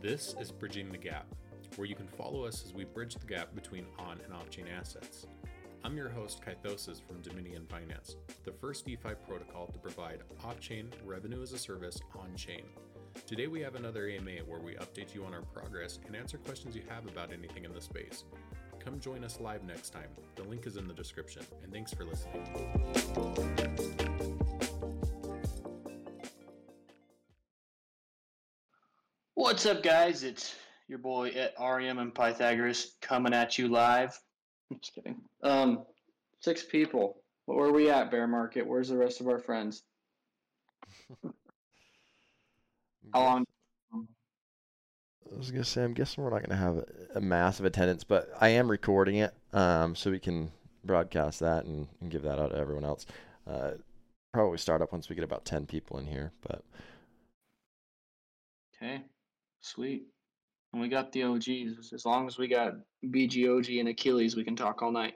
This is Bridging the Gap, where you can follow us as we bridge the gap between on and off chain assets. I'm your host, Kythosis from Dominium Finance, the first DeFi protocol to provide off chain revenue as a service on chain. Today, we have another AMA where we update you on our progress and answer questions you have about anything in the space. Come join us live next time. The link is in the description, and thanks for listening. What's up, guys? It's your boy Et Auream and Pythagoras coming at you live. I'm just kidding. Um, six people. Where are we at, bear market? Where's the rest of our friends? How long? I was gonna say, I'm guessing we're not gonna have a, a massive attendance, but I am recording it, um, so we can broadcast that and, and give that out to everyone else. Uh, probably start up once we get about ten people in here, but Okay, sweet. And we got the OGs. As long as we got BGOG and Achilles, we can talk all night.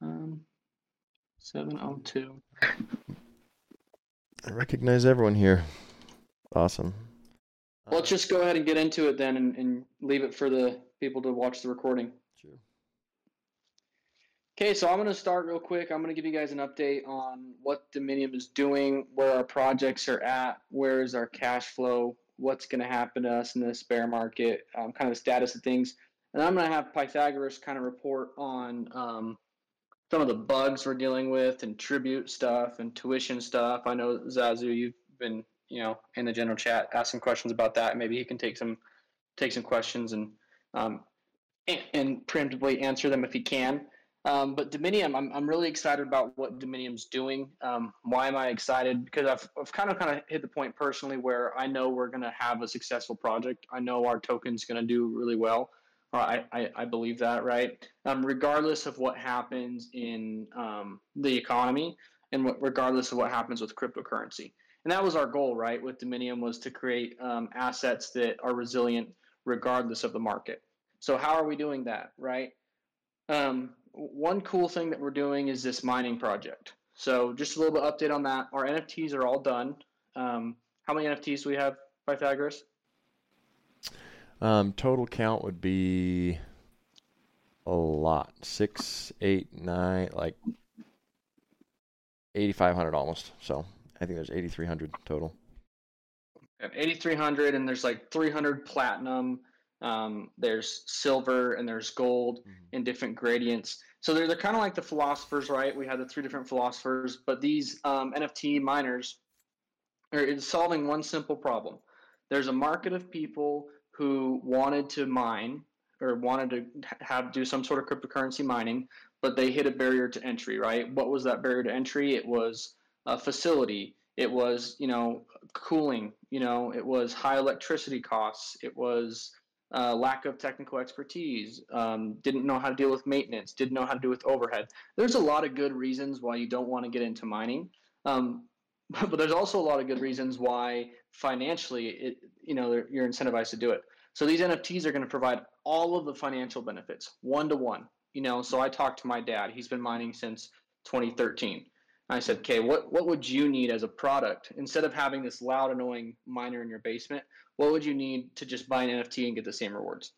Um, 702. I recognize everyone here. Awesome. Let's just go ahead and get into it then and, and leave it for the people to watch the recording. Okay, so I'm going to start real quick. I'm going to give you guys an update on what Dominium is doing, where our projects are at, where is our cash flow, what's going to happen to us in this bear market, um, kind of the status of things. And I'm going to have Pythagoras kind of report on um, some of the bugs we're dealing with and tribute stuff and tuition stuff. I know Zazu, you've been you know in the general chat asking questions about that. Maybe he can take some take some questions and um, and, and preemptively answer them if he can. Um, but Dominium, I'm, I'm really excited about what Dominium's doing. Um, why am I excited? Because I've, I've kind of kind of hit the point personally where I know we're going to have a successful project. I know our token's going to do really well. I, I, I, believe that, right? Um, regardless of what happens in um, the economy and what, regardless of what happens with cryptocurrency. And that was our goal, right, with Dominium was to create um, assets that are resilient regardless of the market. So how are we doing that, right? Um, one cool thing that we're doing is this mining project. So just a little bit update on that. Our NFTs are all done. Um, how many NFTs do we have, Pythagoras? Um, total count would be a lot. Six, eight, nine, like eighty-five hundred almost. So I think there's eighty-three hundred total. 8,300, and there's like 300 platinum. Um, there's silver and there's gold mm-hmm. in different gradients. So they're, they're kind of like the philosophers, right? We had the three different philosophers, but these um, NFT miners are solving one simple problem. There's a market of people who wanted to mine or wanted to have do some sort of cryptocurrency mining, but they hit a barrier to entry, right? What was that barrier to entry? It was a facility. It was, you know, cooling. You know, it was high electricity costs. It was uh, lack of technical expertise. Um, didn't know how to deal with maintenance. Didn't know how to deal with overhead. There's a lot of good reasons why you don't want to get into mining. Um, but there's also a lot of good reasons why financially it you know you're incentivized to do it so these nfts are going to provide all of the financial benefits one to one you know so i talked to my dad he's been mining since 2013 i said okay what, what would you need as a product instead of having this loud annoying miner in your basement what would you need to just buy an nft and get the same rewards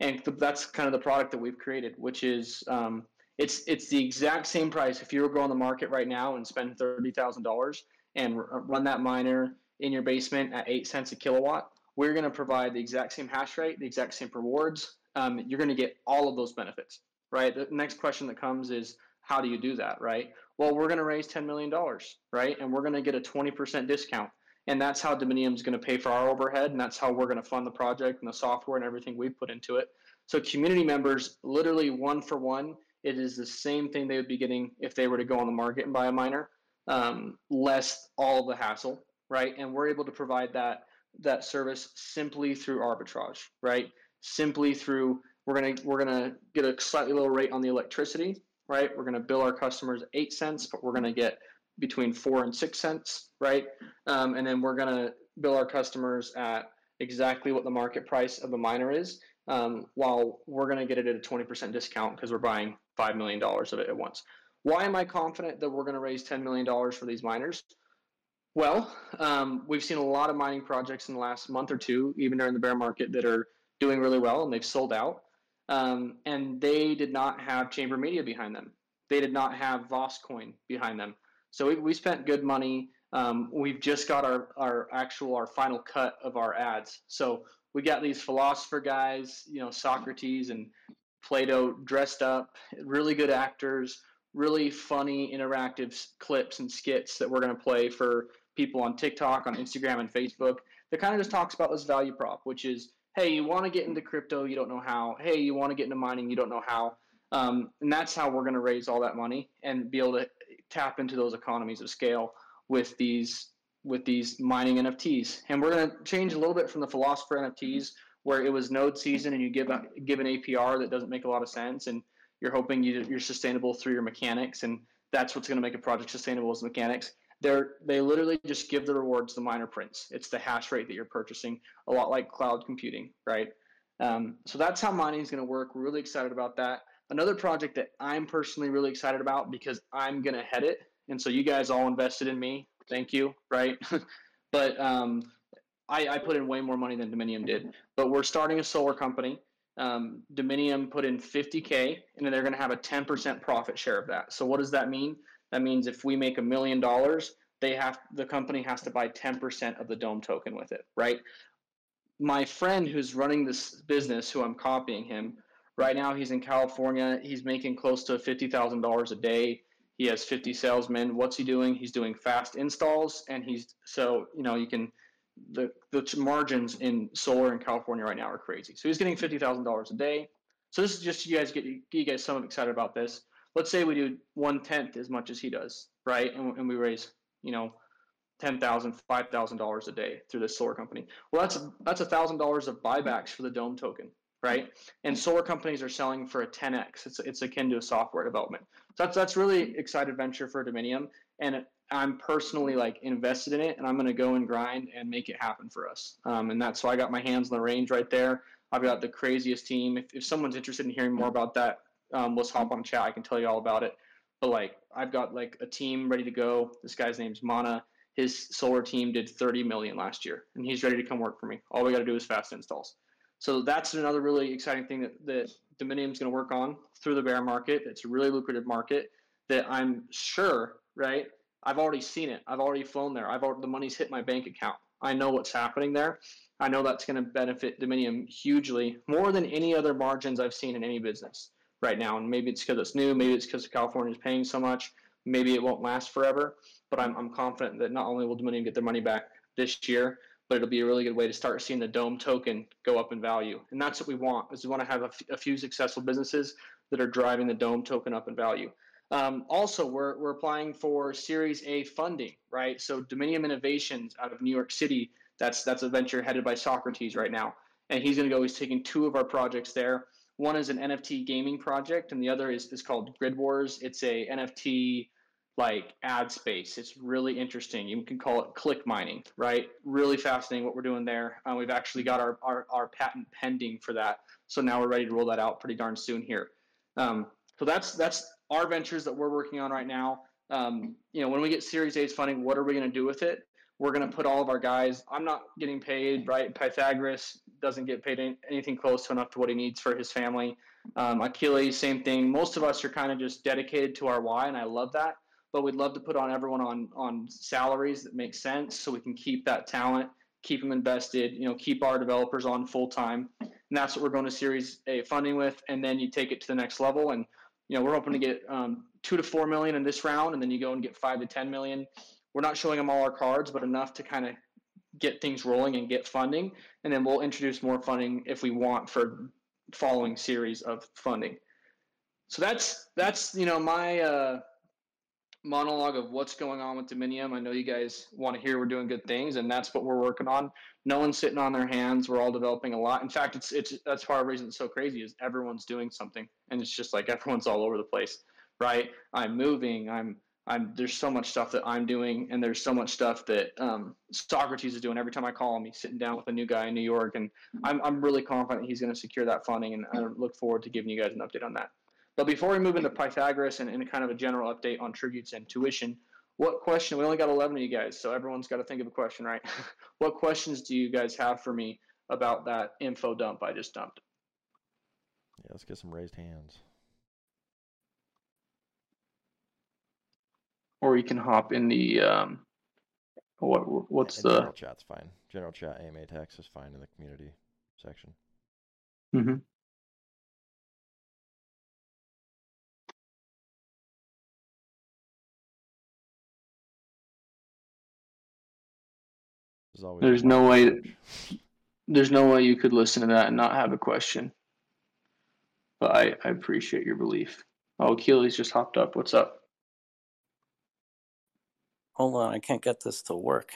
and that's kind of the product that we've created which is um, it's it's the exact same price if you were go on the market right now and spend $30000 and run that miner in your basement at eight cents a kilowatt, we're going to provide the exact same hash rate, the exact same rewards. Um, you're going to get all of those benefits, right? The next question that comes is, how do you do that, right? Well, we're going to raise $10 million, right? And we're going to get a 20% discount. And that's how Dominium is going to pay for our overhead. And that's how we're going to fund the project and the software and everything we've put into it. So, community members, literally one for one, it is the same thing they would be getting if they were to go on the market and buy a miner um, less all the hassle, right? And we're able to provide that that service simply through arbitrage, right? Simply through we're gonna we're gonna get a slightly lower rate on the electricity, right? We're gonna bill our customers eight cents, but we're gonna get between four and six cents, right? Um, and then we're gonna bill our customers at exactly what the market price of the miner is, um, while we're gonna get it at a 20% discount because we're buying five million dollars of it at once Why am I confident that we're going to raise $10 million for these miners? Well, um, we've seen a lot of mining projects in the last month or two, even during the bear market, that are doing really well and they've sold out. Um, and they did not have Chamber Media behind them. They did not have VoskCoin behind them. So we, we spent good money. Um, we've just got our, our actual, our final cut of our ads. So we got these philosopher guys, you know, Socrates and Plato dressed up, really good actors, really funny interactive clips and skits that we're going to play for people on TikTok, on Instagram, and Facebook that kind of just talks about this value prop, which is hey, you want to get into crypto, you don't know how. Hey, you want to get into mining, you don't know how. Um, and that's how we're going to raise all that money and be able to tap into those economies of scale with these with these mining NFTs. And we're going to change a little bit from the philosopher NFTs where it was node season and you give a, give an APR that doesn't make a lot of sense and you're hoping you, you're sustainable through your mechanics and that's what's going to make a project sustainable is mechanics they're they literally just give the rewards the miner prints. It's the hash rate that you're purchasing, a lot like cloud computing, right? Um, so that's how mining is going to work. We're really excited about that. Another project that I'm personally really excited about because I'm going to head it, and so you guys all invested in me. Thank you, right? but um, I, I, put in way more money than Dominium did. But we're starting a solar company. Um, Dominium put in 50k, and they're going to have a 10% profit share of that. So what does that mean? That means if we make a million dollars, they have the company has to buy 10% of the dome token with it, right? My friend who's running this business, who I'm copying him, right now he's in California. He's making close to $50,000 a day. He has 50 salesmen. What's he doing? He's doing fast installs, and he's so you know you can the the margins in solar in California right now are crazy. So he's getting fifty thousand dollars a day. So this is just you guys get you guys somewhat excited about this let's say we do one tenth as much as he does, right? And, and we raise, you know, ten thousand, five thousand dollars a day through this solar company. Well, that's that's a thousand dollars of buybacks for the Dome token, right? And solar companies are selling for a 10x. It's it's akin to a software development. So that's that's really excited venture for Dominium, and I'm personally like invested in it, and I'm going to go and grind and make it happen for us. Um, and that's why I got my hands on the range right there. I've got the craziest team. If, if someone's interested in hearing more about that, um, let's hop on chat. I can tell you all about it. But like, I've got like a team ready to go. This guy's name's Mana. His solar team did 30 million last year, and he's ready to come work for me. All we got to do is fast installs. So that's another really exciting thing that, that Dominium's going to work on through the bear market. It's a really lucrative market that I'm sure, right? I've already seen it. I've already flown there. I've already, the money's hit my bank account. I know what's happening there. I know that's going to benefit Dominium hugely, more than any other margins I've seen in any business right now. And maybe it's because it's new, maybe it's because California is paying so much, maybe it won't last forever. But I'm, I'm confident that not only will Dominium get their money back this year, but it'll be a really good way to start seeing the Dome token go up in value. And that's what we want, is we want to have a, f- a few successful businesses that are driving the Dome token up in value. Um, also, we're, we're applying for Series A funding, right? So Dominium Innovations out of New York City, that's that's a venture headed by Socrates right now, and he's going to go. He's taking two of our projects there. One is an NFT gaming project, and the other is, is called Grid Wars. It's a NFT like ad space. It's really interesting. You can call it click mining, right? Really fascinating what we're doing there. Uh, we've actually got our, our, our, patent pending for that. So now we're ready to roll that out pretty darn soon here. Um, so that's that's our ventures that we're working on right now. Um, you know, when we get Series A's funding, what are we going to do with it? We're going to put all of our guys. I'm not getting paid, right? Pythagoras doesn't get paid anything close to enough to what he needs for his family. Um, Achilles, same thing. Most of us are kind of just dedicated to our why, and I love that. But we'd love to put on everyone on on salaries that make sense, so we can keep that talent, keep them invested. You know, keep our developers on full time, and that's what we're going to Series A funding with. And then you take it to the next level, and you know, we're hoping to get um, two to four million in this round, and then you go and get five to ten million we're not showing them all our cards, but enough to kind of get things rolling and get funding. And then we'll introduce more funding if we want for following series of funding. So that's that's you know my uh, monologue of what's going on with Dominium. I know you guys want to hear we're doing good things, and that's what we're working on. No one's sitting on their hands. We're all developing a lot. In fact, it's it's that's part of the reason it's so crazy is everyone's doing something, and it's just like everyone's all over the place, right? I'm moving. I'm I'm there's so much stuff that I'm doing, and there's so much stuff that um, Socrates is doing. Every time I call him, he's sitting down with a new guy in New York, and I'm I'm really confident he's going to secure that funding, and I look forward to giving you guys an update on that. But before we move into Pythagoras and, and kind of a general update on tributes and tuition, what question? We only got 11 of you guys, so everyone's got to think of a question, right? what questions do you guys have for me about that info dump I just dumped? Yeah, let's get some raised hands. Or you can hop in the um, what what's the general chat's fine. General chat AMA text is fine in the community section. Mhm. There's There's no way- there's no way you could listen to that and not have a question. But I, I appreciate your belief. Oh, Keely's just hopped up. What's up? Hold on, I can't get this to work.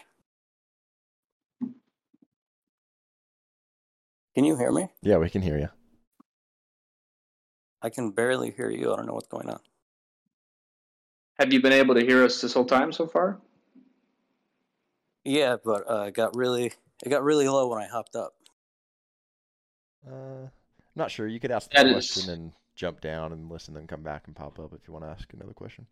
Can you hear me? Yeah, we can hear you. I can barely hear you. I don't know what's going on. Have you been able to hear us this whole time so far? Yeah, but uh, it got really it got really low when I hopped up. Uh, not sure. You could ask the That is- question and then jump down and listen, then come back and pop up if you want to ask another question.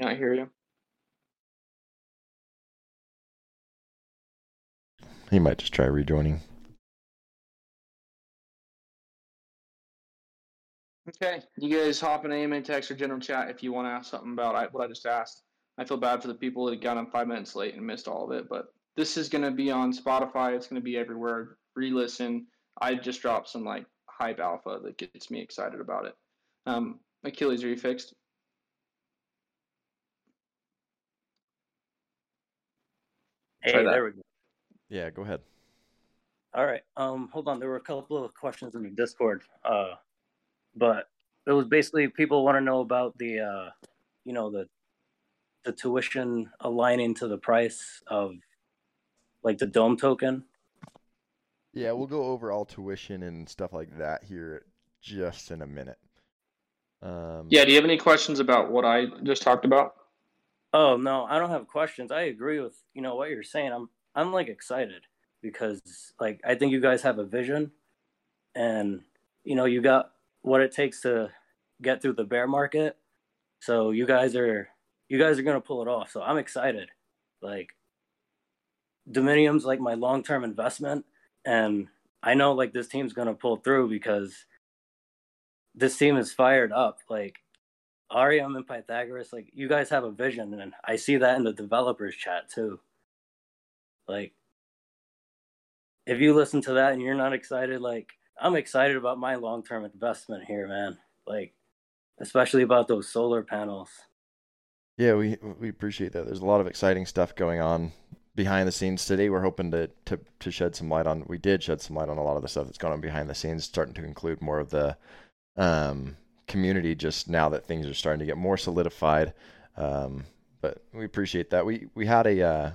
Not hear you? He might just try rejoining. Okay, you guys hop in AMA text or general chat if you want to ask something about what I just asked. I feel bad for the people that got on five minutes late and missed all of it, but this is going to be on Spotify. It's going to be everywhere. Re-listen. I just dropped some like hype alpha that gets me excited about it. Um, Achilles, are you fixed? Hey, Try that. there we go. Yeah, go ahead. All right. Um, hold on. There were a couple of questions in the Discord. Uh, but it was basically people want to know about the uh, you know, the the tuition aligning to the price of like the dome token. Yeah, we'll go over all tuition and stuff like that here just in a minute. Um, Yeah. Do you have any questions about what I just talked about? Oh no, I don't have questions. I agree with you know what you're saying. I'm I'm like excited because like I think you guys have a vision, and you know you got what it takes to get through the bear market. So you guys are you guys are gonna pull it off. So I'm excited. Like Dominium's like my long term investment, and I know like this team's gonna pull through because this team is fired up. Like Auream and Pythagoras, like you guys have a vision, and I see that in the developers chat too. Like, if you listen to that and you're not excited, like I'm excited about my long term investment here, man. Like, especially about those solar panels. Yeah, we we appreciate that. There's a lot of exciting stuff going on behind the scenes today. We're hoping to to to shed some light on. We did shed some light on a lot of the stuff that's going on behind the scenes, starting to include more of the um, community just now that things are starting to get more solidified. Um, but we appreciate that. We we had a uh,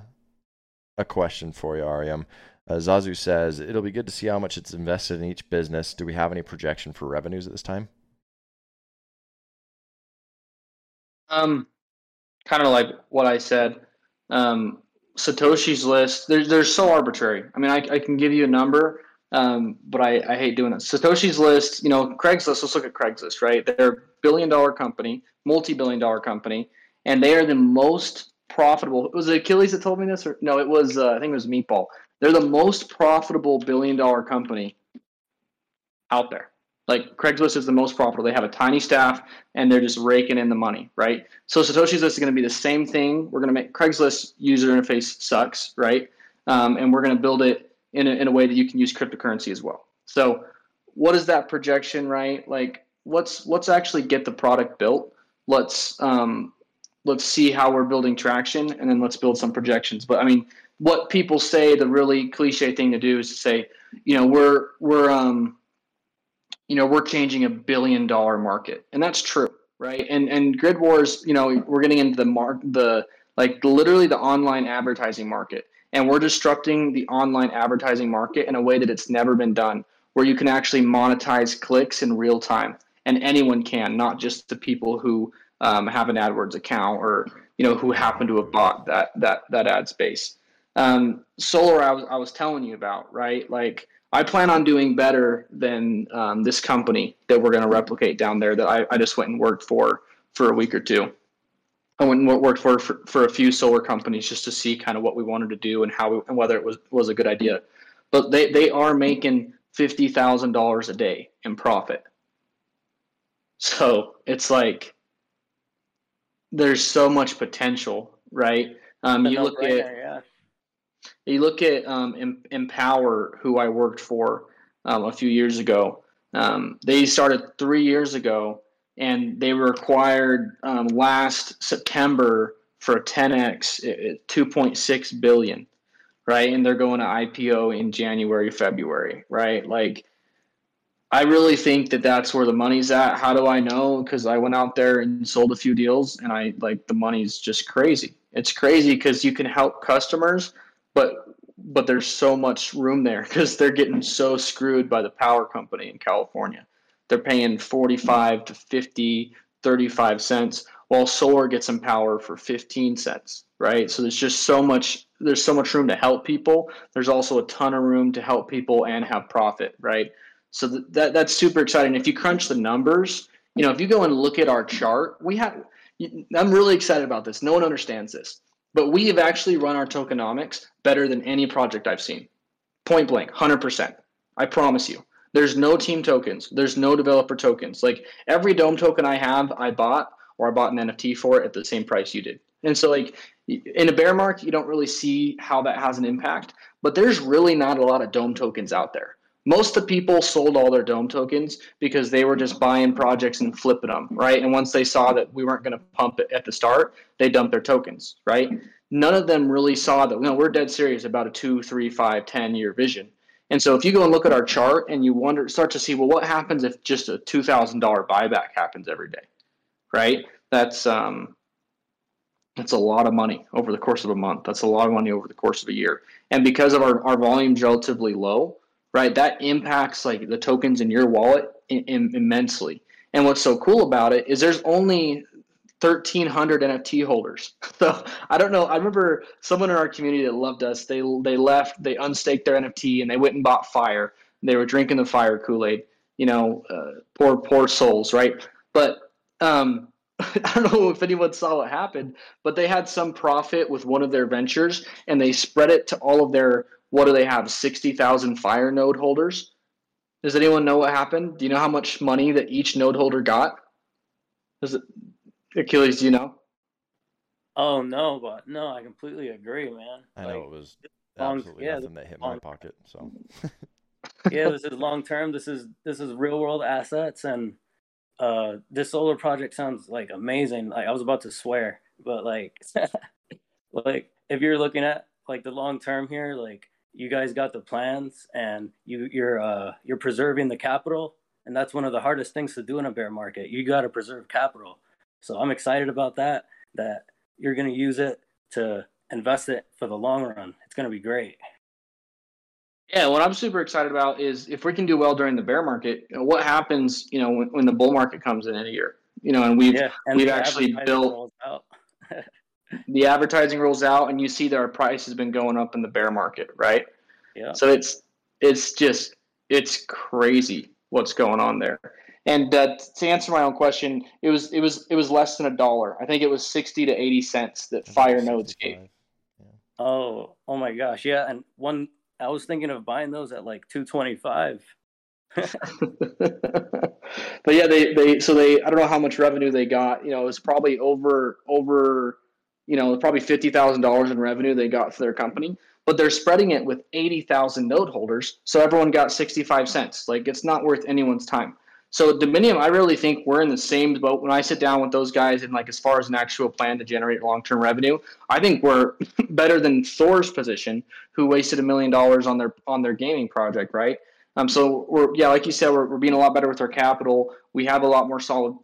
a question for you, Auream. Uh, Zazu says it'll be good to see how much it's invested in each business. Do we have any projection for revenues at this time? Um, kind of like what I said. Um, Satoshi's list. There's there's so arbitrary. I mean, I, I can give you a number, um, but I, I hate doing it. Satoshi's list. You know, Craigslist. Let's look at Craigslist. Right, they're a billion dollar company, multi billion dollar company, and they are the most profitable. Was it Achilles that told me this, or no? It was uh, I think it was Meatball. They're the most profitable billion dollar company out there. Like Craigslist is the most profitable. They have a tiny staff and they're just raking in the money, right? So Satoshi's list is going to be the same thing. We're going to make Craigslist user interface sucks, right? Um, and we're going to build it in a, in a way that you can use cryptocurrency as well. So what is that projection, right? Like let's let's actually get the product built. Let's um, let's see how we're building traction, and then let's build some projections. But I mean, what people say the really cliche thing to do is to say, you know, we're we're um, you know, we're changing a billion dollar market, and that's true, right? And and Grid Wars, you know, we're getting into the mark the like literally the online advertising market, and we're disrupting the online advertising market in a way that it's never been done, where you can actually monetize clicks in real time, and anyone can, not just the people who um, have an AdWords account or you know, who happen to have bought that that that ad space. Um, solar, I was I was telling you about, right? Like I plan on doing better than um, this company that we're going to replicate down there that I, I just went and worked for for a week or two. I went and worked for, for, for a few solar companies just to see kind of what we wanted to do and how we, and whether it was was a good idea. But they they are making fifty thousand dollars a day in profit. So it's like there's so much potential, right? Um, you look at yeah. you look at um, Empower, who I worked for um, a few years ago. Um, they started three years ago, and they were acquired um, last September for a 10x, 2.6 billion, right? And they're going to IPO in January, February, right? Like I really think that that's where the money's at. How do I know? Because I went out there and sold a few deals, and I like the money's just crazy. It's crazy because you can help customers, but but there's so much room there because they're getting so screwed by the power company in California. They're paying 45 to 50, 35 cents, while solar gets some power for 15 cents, right? So there's just so much there's so much room to help people. There's also a ton of room to help people and have profit, right? So th- that that's super exciting. If you crunch the numbers, you know, if you go and look at our chart, we have. I'm really excited about this. No one understands this, but we have actually run our tokenomics better than any project I've seen. Point blank, hundred percent. I promise you. There's no team tokens. There's no developer tokens. Like every dome token I have, I bought or I bought an NFT for it at the same price you did. And so, like in a bear market, you don't really see how that has an impact. But there's really not a lot of dome tokens out there most of the people sold all their dome tokens because they were just buying projects and flipping them right and once they saw that we weren't going to pump it at the start they dumped their tokens right none of them really saw that no we're dead serious about a two three five ten year vision and so if you go and look at our chart and you wonder start to see well what happens if just a $2000 buyback happens every day right that's um that's a lot of money over the course of a month that's a lot of money over the course of a year and because of our, our volumes relatively low right? That impacts like the tokens in your wallet in, in, immensely. And what's so cool about it is there's only 1,300 NFT holders. So I don't know. I remember someone in our community that loved us. They they left. They unstaked their NFT and they went and bought Fire. They were drinking the Fire Kool Aid. You know, uh, poor poor souls, right? But um, I don't know if anyone saw what happened, but they had some profit with one of their ventures and they spread it to all of their what do they have? 60,000 Fire node holders? Does anyone know what happened? Do you know how much money that each node holder got? Does it, Achilles, do you know? Oh, no, but no, I completely agree, man. I like, know it was absolutely long, yeah, nothing that hit long, my pocket. So, yeah, this is long term. This is this is real world assets, and uh, this solar project sounds like amazing. Like I was about to swear, but like, like if you're looking at like the long term here, like you guys got the plans and you you're uh you're preserving the capital and that's one of the hardest things to do in a bear market you got to preserve capital so i'm excited about that that you're going to use it to invest it for the long run it's going to be great yeah what i'm super excited about is if we can do well during the bear market you know, what happens you know when, when, the bull market comes in in a year you know and we've yeah, and we've actually built the advertising rolls out and you see that our price has been going up in the bear market, right? Yeah. So it's it's just it's crazy what's going on there. And uh, to answer my own question, it was it was it was less than a dollar. I think it was sixty to eighty cents that Fire Nodes gave. Yeah. Oh, oh my gosh, yeah. And one, I was thinking of buying those at like two twenty five. but yeah, they they so they I don't know how much revenue they got. You know, it was probably over over you know, probably fifty thousand dollars in revenue they got for their company, but they're spreading it with eighty thousand node holders, so everyone got sixty five cents. Like it's not worth anyone's time. So Dominium, I really think we're in the same boat. When I sit down with those guys and like as far as an actual plan to generate long term revenue, I think we're better than Thor's position, who wasted a million dollars on their on their gaming project, right? Um, so we're yeah, like you said, we're, we're being a lot better with our capital. We have a lot more solid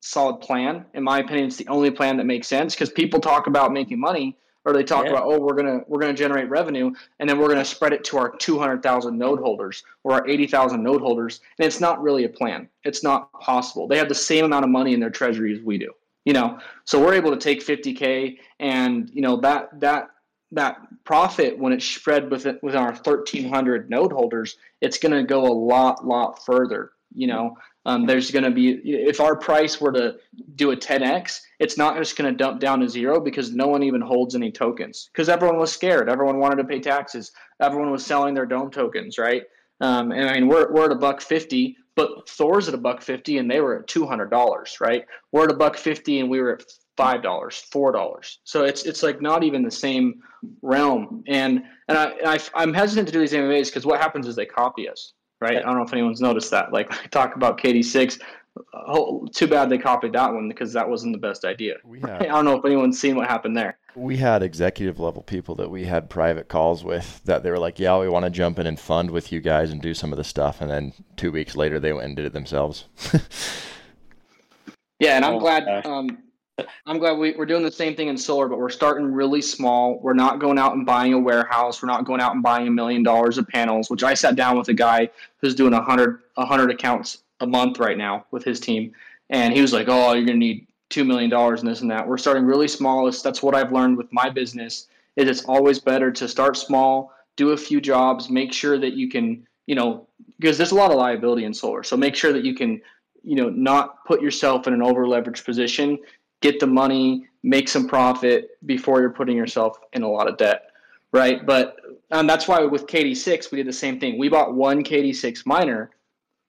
solid plan. In my opinion, it's the only plan that makes sense because people talk about making money or they talk yeah. about oh we're gonna we're gonna generate revenue and then we're gonna spread it to our 200,000 node holders or our 80,000 node holders and it's not really a plan. It's not possible. They have the same amount of money in their treasury as we do. You know, so we're able to take 50k, and you know that that that profit when it's spread within with our 1,300 node holders, it's going to go a lot lot further. You know, um, there's going to be if our price were to do a 10x, it's not just going to dump down to zero because no one even holds any tokens because everyone was scared. Everyone wanted to pay taxes. Everyone was selling their dome tokens, right? Um, and I mean, we're, we're at a buck fifty, but Thor's at a buck fifty, and they were at two hundred dollars, right? We're at a buck fifty, and we were at five dollars, four dollars. So it's it's like not even the same realm. And and I, I am hesitant to do these AMAs because what happens is they copy us, right? I don't know if anyone's noticed that. Like I talk about KD6, oh, too bad they copied that one because that wasn't the best idea. We had, I don't know if anyone's seen what happened there. We had executive level people that we had private calls with that they were like, "Yeah, we want to jump in and fund with you guys and do some of the stuff," and then two weeks later they went and did it themselves. yeah, and I'm oh, glad. Um, I'm glad we, we're doing the same thing in solar, but we're starting really small. We're not going out and buying a warehouse. We're not going out and buying a million dollars of panels, which I sat down with a guy who's doing a hundred a hundred accounts a month right now with his team, and he was like, "Oh, you're gonna need two million dollars and this and that." We're starting really small. That's what I've learned with my business. Is it's always better to start small, do a few jobs, make sure that you can, you know, because there's a lot of liability in solar. So make sure that you can, you know, not put yourself in an over leveraged position. Get the money, make some profit before you're putting yourself in a lot of debt, right? But um, that's why with KD6 we did the same thing. We bought one KD6 miner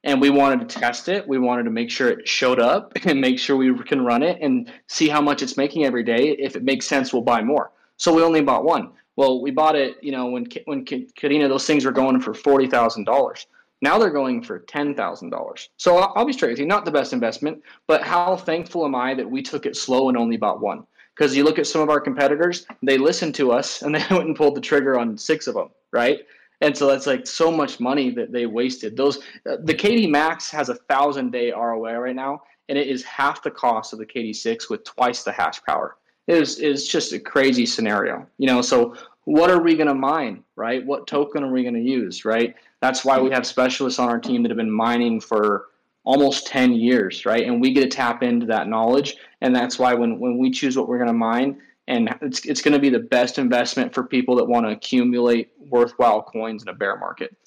and we wanted to test it. We wanted to make sure it showed up and make sure we can run it and see how much it's making every day. If it makes sense, we'll buy more. So we only bought one. Well, we bought it, you know, when when Kadena, those things were going for forty thousand dollars. Now they're going for ten thousand dollars. So I'll, be straight with you, not the best investment, but how thankful am I that we took it slow and only bought one? Because you look at some of our competitors, they listened to us and they went and pulled the trigger on six of them, right? and so that's like so much money that they wasted. Those uh, the KD Max has a thousand day ROA right now, and it is half the cost of the KD6 with twice the hash power. It is is just a crazy scenario, you know. So what are we going to mine, right? What token are we going to use, right? That's why we have specialists on our team that have been mining for almost 10 years, right? And we get to tap into that knowledge. And that's why when, when we choose what we're going to mine, and it's, it's going to be the best investment for people that want to accumulate worthwhile coins in a bear market.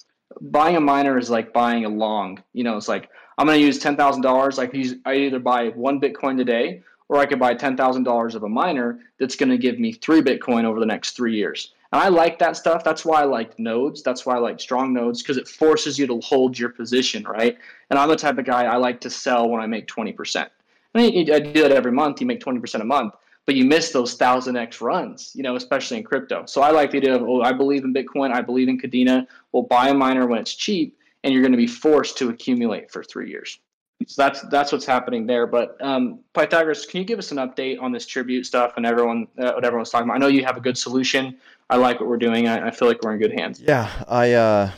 Buying a miner is like buying a long. You know, it's like I'm going to use ten thousand dollars. Use I either buy one Bitcoin today, or I could buy ten thousand dollars of a miner that's going to give me three Bitcoin over the next three years. And I like that stuff. That's why I like nodes. That's why I like strong nodes because it forces you to hold your position, right? And I'm the type of guy I like to sell when I make 20%. I, mean, I do that every month. You make 20% a month but you miss those thousand X runs, you know, especially in crypto. So I like the idea of, oh, I believe in Bitcoin, I believe in Kadena. We'll buy a miner when it's cheap, and you're going to be forced to accumulate for three years. So that's that's what's happening there. But um, Pythagoras, can you give us an update on this tribute stuff and everyone uh, what everyone's talking about? I know you have a good solution. I like what we're doing. I, I feel like we're in good hands. Yeah, I uh,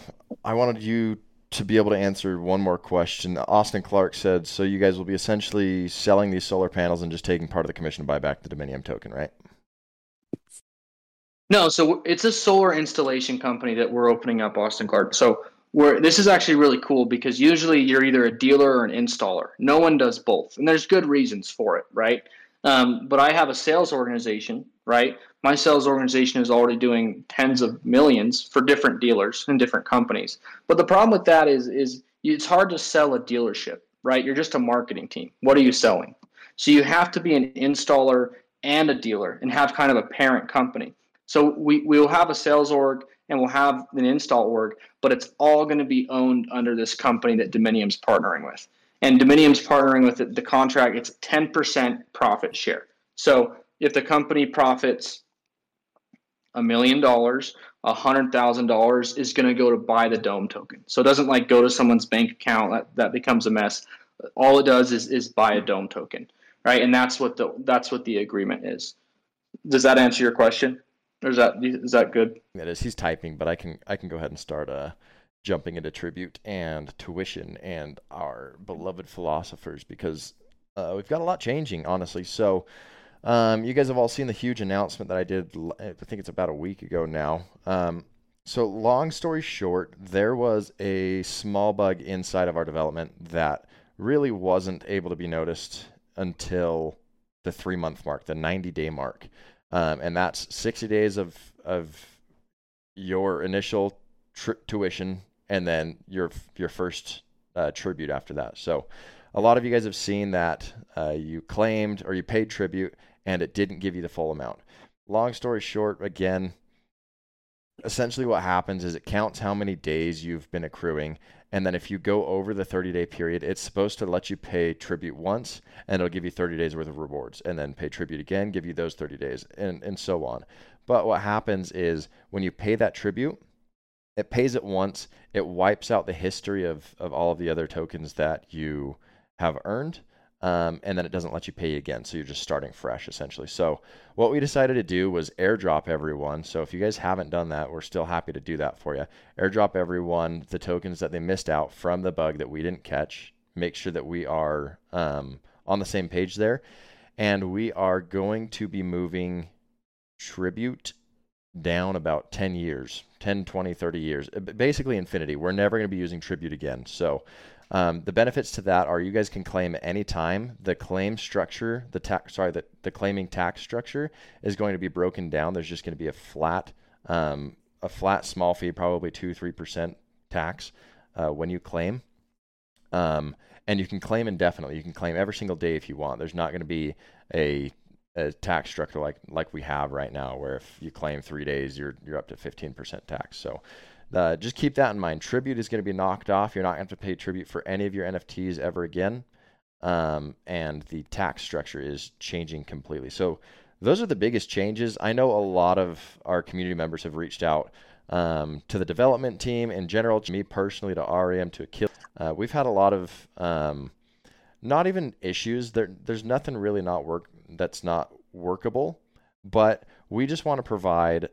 I wanted you to be able to answer one more question, Austin Clark said, so you guys will be essentially selling these solar panels and just taking part of the commission to buy back the Dominium token, right? No, so it's a solar installation company that we're opening up, Austin Clark. So we're, this is actually really cool because usually you're either a dealer or an installer. No one does both, and there's good reasons for it, right? Um, but I have a sales organization, right? My sales organization is already doing tens of millions for different dealers and different companies. But the problem with that is, is it's hard to sell a dealership, right? You're just a marketing team. What are you selling? So you have to be an installer and a dealer and have kind of a parent company. So we, we will have a sales org and we'll have an install org, but it's all going to be owned under this company that Dominium's partnering with and Dominium's partnering with the, the contract. It's 10% profit share. So if the company profits a million dollars, a hundred thousand dollars is going to go to buy the dome token. So it doesn't like go to someone's bank account. That, that becomes a mess. All it does is is buy a dome token, right? And that's what the that's what the agreement is. Does that answer your question? Or is that is that good? That is. He's typing, but I can I can go ahead and start uh jumping into tribute and tuition and our beloved philosophers because uh, we've got a lot changing, honestly. So, um, you guys have all seen the huge announcement that I did, I think it's about a week ago now. Um, so, long story short, there was a small bug inside of our development that really wasn't able to be noticed until the three month mark, the 90 day mark. Um, and that's 60 days of, of your initial tuition and then your, your first uh, tribute after that. So a lot of you guys have seen that uh, you claimed or you paid tribute and it didn't give you the full amount. Long story short, again, essentially what happens is it counts how many days you've been accruing and then if you go over the 30 day period, it's supposed to let you pay tribute once and it'll give you 30 days worth of rewards and then pay tribute again, give you those 30 days and, and so on. But what happens is when you pay that tribute, it pays it once, it wipes out the history of, of all of the other tokens that you have earned um, and then it doesn't let you pay again. So you're just starting fresh essentially. So what we decided to do was airdrop everyone. So if you guys haven't done that, we're still happy to do that for you. Airdrop everyone the tokens that they missed out from the bug that we didn't catch. Make sure that we are um, on the same page there. And we are going to be moving tribute down about 10 years 10 20 30 years basically infinity we're never going to be using tribute again so um, the benefits to that are you guys can claim at any time. The claim structure, the tax, sorry, the, the claiming tax structure is going to be broken down. There's just going to be a flat, um, a flat small fee, probably two, three percent tax uh, when you claim. Um, and you can claim indefinitely. You can claim every single day if you want. There's not going to be a, a tax structure like like we have right now, where if you claim three days, you're you're up to 15% tax. So uh, just keep that in mind. Tribute is going to be knocked off. You're not going to have to pay tribute for any of your NFTs ever again. Um, and the tax structure is changing completely. So those are the biggest changes. I know a lot of our community members have reached out um, to the development team in general, to me personally, to REM, to Akil. Uh, we've had a lot of um, not even issues. There, there's nothing really not work that's not workable, but we just want to provide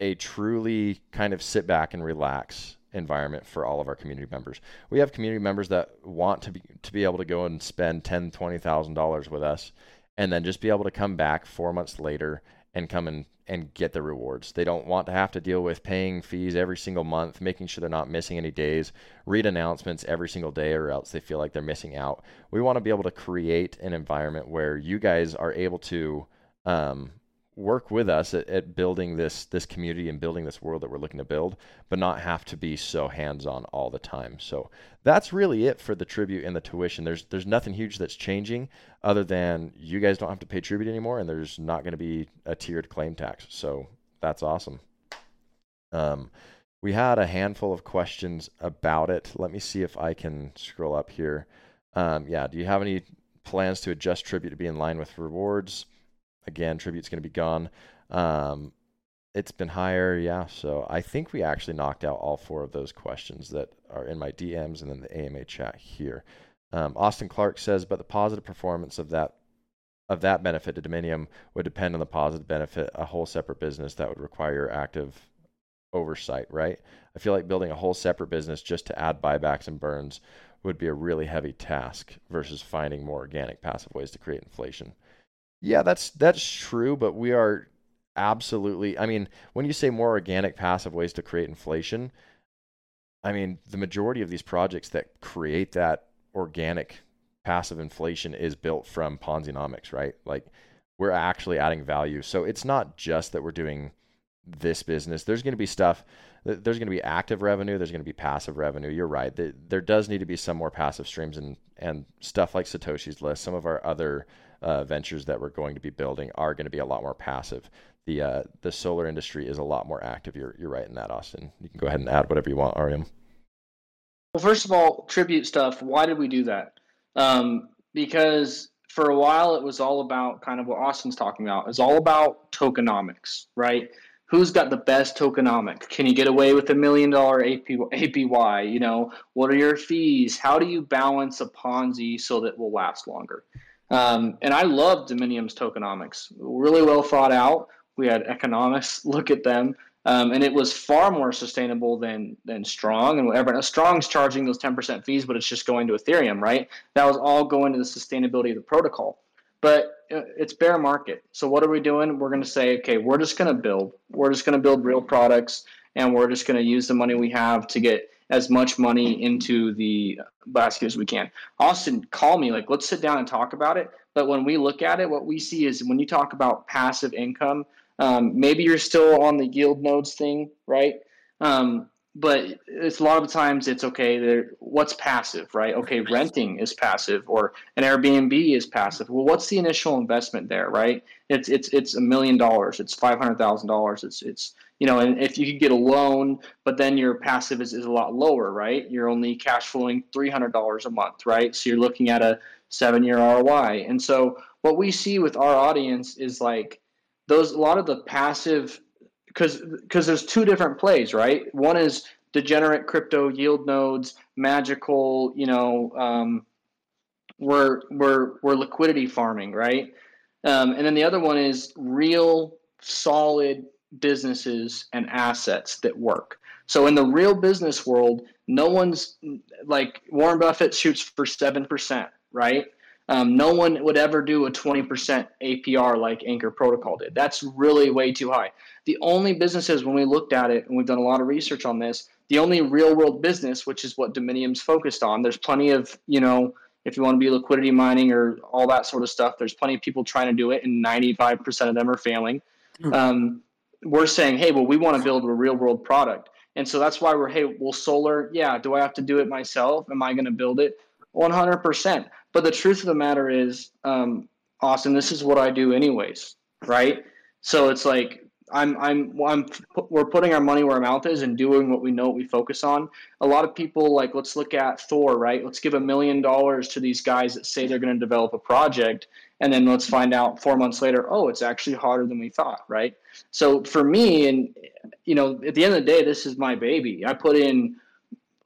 a truly kind of sit back and relax environment for all of our community members. We have community members that want to be to be able to go and spend ten, twenty thousand dollars with us, and then just be able to come back four months later and come and and get the rewards. They don't want to have to deal with paying fees every single month, making sure they're not missing any days, read announcements every single day, or else they feel like they're missing out. We want to be able to create an environment where you guys are able to um, work with us at, at, building this this community and building this world that we're looking to build, but not have to be so hands-on all the time. So that's really it for the tribute and the tuition. There's there's nothing huge that's changing other than you guys don't have to pay tribute anymore, and there's not going to be a tiered claim tax. So that's awesome. Um, we had a handful of questions about it. Let me see if I can scroll up here. Um, yeah, do you have any plans to adjust tribute to be in line with rewards? Again, tribute's going to be gone. Um, it's been higher, yeah. So I think we actually knocked out all four of those questions that are in my DMs and then the AMA chat here. Um, Austin Clark says, but the positive performance of that of that benefit to Dominium would depend on the positive benefit a whole separate business that would require active oversight, right? I feel like building a whole separate business just to add buybacks and burns would be a really heavy task versus finding more organic passive ways to create inflation. Yeah, that's that's true, but we are absolutely. I mean, when you say more organic, passive ways to create inflation, I mean the majority of these projects that create that organic passive inflation is built from Ponzinomics, right? Like we're actually adding value. So it's not just that we're doing this business. There's going to be stuff. There's going to be active revenue. There's going to be passive revenue. You're right. There does need to be some more passive streams and and stuff like Satoshi's list. Some of our other uh, ventures that we're going to be building are going to be a lot more passive. The uh, the solar industry is a lot more active. You're you're right in that, Austin. You can go ahead and add whatever you want, Auream. Well, first of all, tribute stuff. Why did we do that? Um, because for a while it was all about kind of what Austin's talking about. It's all about tokenomics, right? Who's got the best tokenomic? Can you get away with a million dollar AP, APY? You know, what are your fees? How do you balance a Ponzi so that will last longer? Um, and I love Dominium's tokenomics. Really well thought out. We had economists look at them, um, and it was far more sustainable than than Strong and whatever. Now, Strong's charging those 10% fees, but it's just going to Ethereum, right? That was all going to the sustainability of the protocol. But uh, it's bear market. So what are we doing? We're going to say, okay, we're just going to build. We're just going to build real products, and we're just going to use the money we have to get as much money into the basket as we can. Austin, call me. Like, let's sit down and talk about it. But when we look at it, what we see is when you talk about passive income, um, maybe you're still on the yield nodes thing, right? Um, but it's a lot of times it's okay. What's passive, right? Okay, renting is passive, or an Airbnb is passive. Well, what's the initial investment there, right? It's it's it's a million dollars. It's five hundred thousand dollars. It's it's you know, and if you could get a loan, but then your passive is, is a lot lower, right? You're only cash flowing three hundred dollars a month, right? So you're looking at a seven year ROI. And so what we see with our audience is like those a lot of the passive because because there's two different plays, right? One is degenerate crypto yield nodes, magical, you know, um, we're we're we're liquidity farming, right? Um, and then the other one is real solid businesses and assets that work. So in the real business world, no one's like Warren Buffett shoots for seven percent, right? Um, no one would ever do a 20% APR like Anchor Protocol did. That's really way too high. The only businesses, when we looked at it, and we've done a lot of research on this, the only real world business, which is what Dominium's focused on, there's plenty of, you know, if you want to be liquidity mining or all that sort of stuff, there's plenty of people trying to do it, and 95% of them are failing. Hmm. Um, we're saying, hey, well, we want to build a real world product. And so that's why we're, hey, well, solar, yeah, do I have to do it myself? Am I going to build it? 100%. But the truth of the matter is, um, Austin, this is what I do anyways, right? So it's like I'm I'm I'm we're putting our money where our mouth is and doing what we know we focus on. A lot of people like let's look at Thor, right? Let's give a million dollars to these guys that say they're going to develop a project and then let's find out 4 months later, oh, it's actually harder than we thought, right? So for me and you know, at the end of the day this is my baby. I put in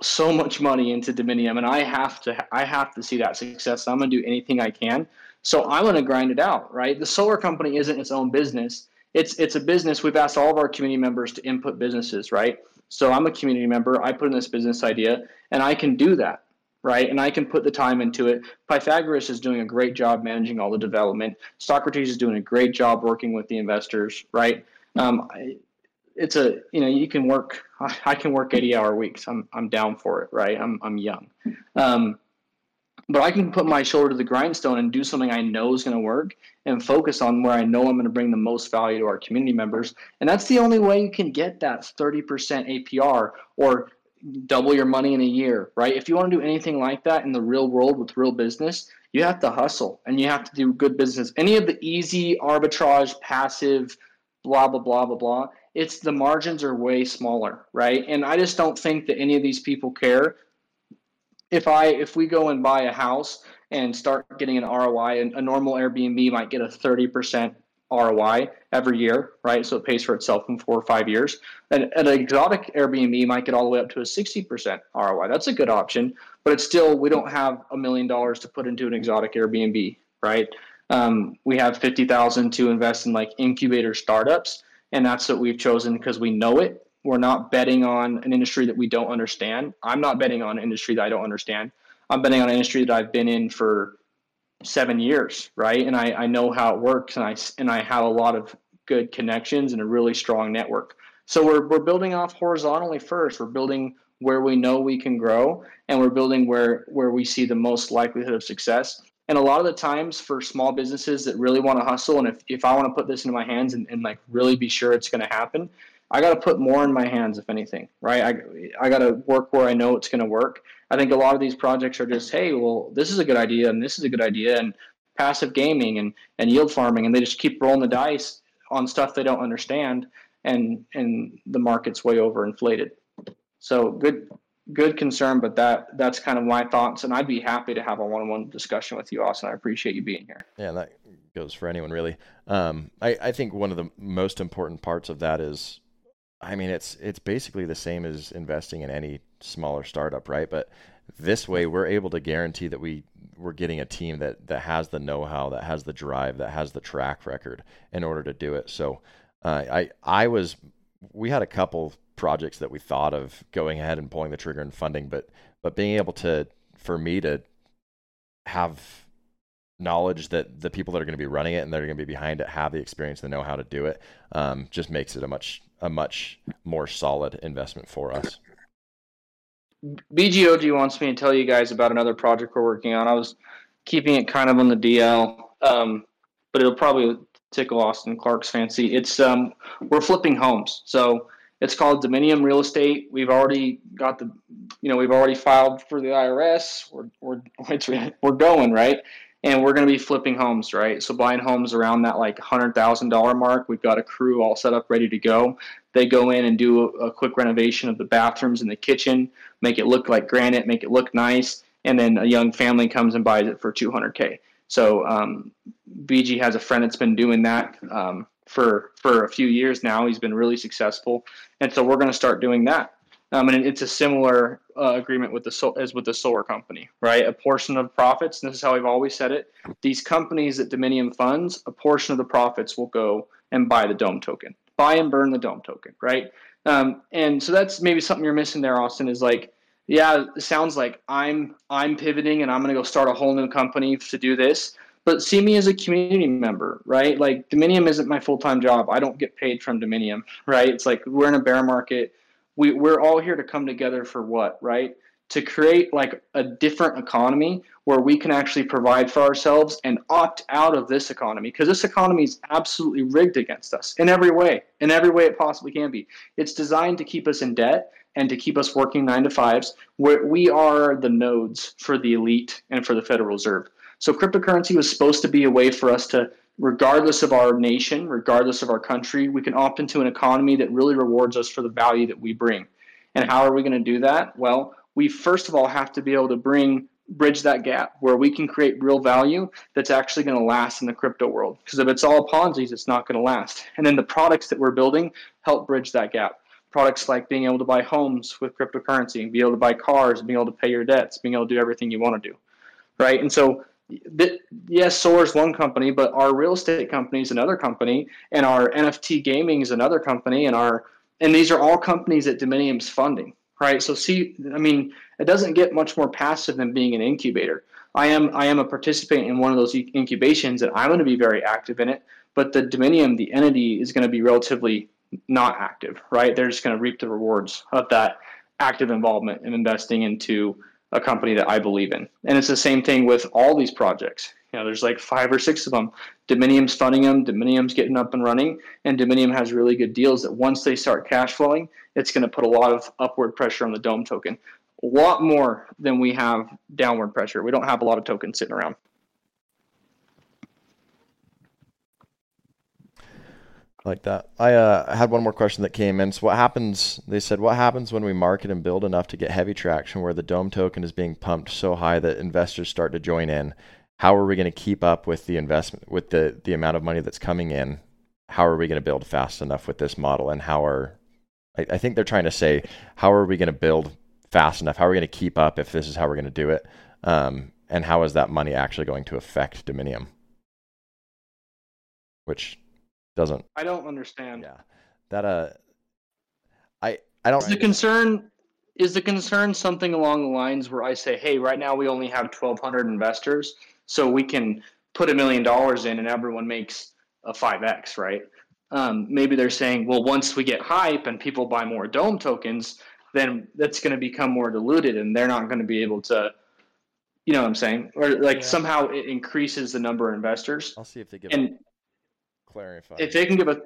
so much money into Dominium, and I have to I have to see that success. I'm gonna do anything I can. So I'm gonna grind it out, right? The solar company isn't its own business. It's it's a business. We've asked all of our community members to input businesses, right? So I'm a community member. I put in this business idea, and I can do that, right? And I can put the time into it. Pythagoras is doing a great job managing all the development. Socrates is doing a great job working with the investors, right? Um, it's a you know you can work I can work 80 hour weeks I'm I'm down for it right I'm I'm young um, but I can put my shoulder to the grindstone and do something I know is going to work and focus on where I know I'm going to bring the most value to our community members and that's the only way you can get that 30% APR or double your money in a year right if you want to do anything like that in the real world with real business you have to hustle and you have to do good business any of the easy arbitrage passive blah blah blah blah blah it's the margins are way smaller, right? And I just don't think that any of these people care. If I if we go and buy a house and start getting an ROI, and a normal Airbnb might get a 30% ROI every year, right? So it pays for itself in four or five years. And an exotic Airbnb might get all the way up to a 60% ROI. That's a good option, but it's still, we don't have a million dollars to put into an exotic Airbnb, right? Um, we have 50,000 to invest in like incubator startups and that's what we've chosen because we know it. We're not betting on an industry that we don't understand. I'm not betting on an industry that I don't understand. I'm betting on an industry that I've been in for seven years, right? And I, I know how it works, and I and I have a lot of good connections and a really strong network. So we're we're building off horizontally first. We're building where we know we can grow, and we're building where where we see the most likelihood of success. And a lot of the times for small businesses that really want to hustle, and if, if I want to put this into my hands and, and like really be sure it's going to happen, I got to put more in my hands, if anything, right? I, I got to work where I know it's going to work. I think a lot of these projects are just, hey, well, this is a good idea, and this is a good idea, and passive gaming and, and yield farming, and they just keep rolling the dice on stuff they don't understand, and and the market's way overinflated. So good good concern, but that that's kind of my thoughts, and I'd be happy to have a one-on-one discussion with you, Austin. I appreciate you being here. Yeah, that goes for anyone really. Um, I I think one of the most important parts of that is, I mean, it's it's basically the same as investing in any smaller startup, right? But this way, we're able to guarantee that we we're getting a team that that has the know-how, that has the drive, that has the track record in order to do it. So, uh, I I was we had a couple projects that we thought of going ahead and pulling the trigger and funding, but but being able to for me to have knowledge that the people that are going to be running it and they're going to be behind it have the experience and know how to do it um, just makes it a much a much more solid investment for us. BGOG wants me to tell you guys about another project we're working on. I was keeping it kind of on the DL um, but it'll probably tickle Austin Clark's fancy. It's um, we're flipping homes, so it's called Dominium Real Estate. We've already got the, you know, we've already filed for the IRS. We're we're we're going right, and we're going to be flipping homes, right? So buying homes around that like hundred thousand dollar mark. We've got a crew all set up, ready to go. They go in and do a, a, quick renovation of the bathrooms and the kitchen, make it look like granite, make it look nice, and then a young family comes and buys it for two hundred k. So um, BG has a friend that's been doing that um, for for a few years now. He's been really successful, and so we're going to start doing that. Um, and it's a similar uh, agreement with the so- as with the solar company, right? A portion of profits, this is how we've always said it. These companies that Dominium funds, a portion of the profits will go and buy the Dome token, buy and burn the Dome token, right? Um, and so that's maybe something you're missing there, Austin. Is like, yeah, it sounds like I'm I'm pivoting and I'm going to go start a whole new company to do this. But see me as a community member, right? Like Dominium isn't my full time job. I don't get paid from Dominium, right? It's like we're in a bear market we, we're all here to come together for what, right? To create like a different economy where we can actually provide for ourselves and opt out of this economy because this economy is absolutely rigged against us in every way, in every way it possibly can be. It's designed to keep us in debt and to keep us working nine to fives, where we are the nodes for the elite and for the Federal Reserve. So cryptocurrency was supposed to be a way for us to regardless of our nation, regardless of our country, we can opt into an economy that really rewards us for the value that we bring. And how are we going to do that? Well, we first of all have to be able to bring bridge that gap where we can create real value that's actually going to last in the crypto world. Because if it's all Ponzi's, it's not going to last. And then the products that we're building help bridge that gap. Products like being able to buy homes with cryptocurrency, and be able to buy cars, being able to pay your debts, being able to do everything you want to do. Right. And so yes, Solar is one company, but our real estate company is another company, and our NFT gaming is another company, and our and these are all companies that Dominium's funding, right? So see, I mean, it doesn't get much more passive than being an incubator. I am I am a participant in one of those incubations, and I'm going to be very active in it. But the Dominium, the entity, is going to be relatively not active, right? They're just going to reap the rewards of that active involvement and investing into a company that I believe in. And it's the same thing with all these projects. You know, there's like five or six of them. Dominium's funding them, Dominium's getting up and running, and Dominium has really good deals that once they start cash flowing, it's going to put a lot of upward pressure on the Dome token. A lot more than we have downward pressure. We don't have a lot of tokens sitting around. Like that. I uh, had one more question that came in. So, what happens? They said, what happens when we market and build enough to get heavy traction where the Dome token is being pumped so high that investors start to join in? How are we going to keep up with the investment, with the the amount of money that's coming in? How are we going to build fast enough with this model? And how are I, I think they're trying to say, how are we going to build fast enough? How are we going to keep up if this is how we're going to do it? Um, and how is that money actually going to affect Dominium? Which doesn't. I don't understand. Yeah, that uh, I I don't. Is the concern is the concern something along the lines where I say, hey, right now we only have twelve hundred investors, so we can put a million dollars in and everyone makes a five x, right? Um, maybe they're saying, well, once we get hype and people buy more dome tokens, then that's going to become more diluted, and they're not going to be able to you know what I'm saying? Or like yeah. somehow it increases the number of investors. I'll see if they give and clarify. If they can give a,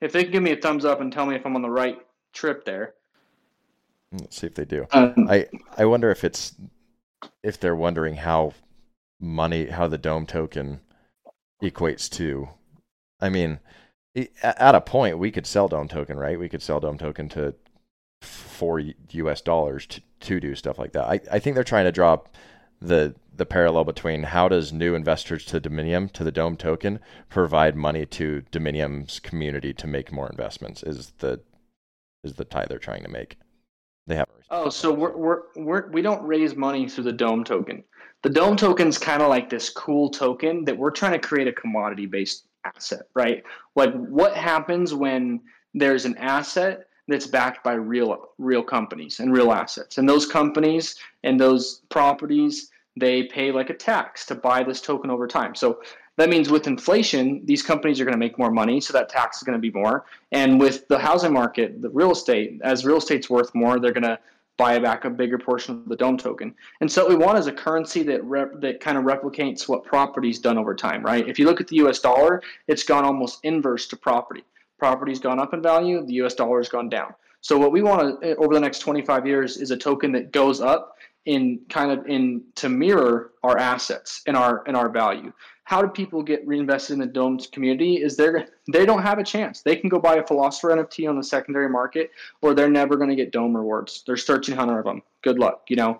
if they can give me a thumbs up and tell me if I'm on the right trip there. Let's see if they do. Um, I I wonder if it's if they're wondering how money how the dome token equates to. I mean, at a point we could sell dome token, right? We could sell dome token to four U.S. dollars to to do stuff like that. I I think they're trying to draw the the parallel between how does new investors to Dominium to the Dome token provide money to Dominium's community to make more investments is the is the tie they're trying to make. They have. Oh, so we're, we're we're we don't raise money through the Dome token. The Dome token's kind of like this cool token that we're trying to create a commodity based asset, right? Like what happens when there's an asset that's backed by real real companies and real assets. And those companies and those properties, they pay like a tax to buy this token over time. So that means with inflation, these companies are going to make more money, so that tax is going to be more. And with the housing market, the real estate, as real estate's worth more, they're going to buy back a bigger portion of the dome token and so what we want is a currency that rep, that kind of replicates what property's done over time right if you look at the us dollar it's gone almost inverse to property property's gone up in value the us dollar has gone down so what we want to over the next 25 years is a token that goes up in kind of in to mirror our assets and our and our value. How do people get reinvested in the domes community? Is they they don't have a chance. They can go buy a philosopher NFT on the secondary market, or they're never going to get dome rewards. There's 1,300 of them. Good luck. You know,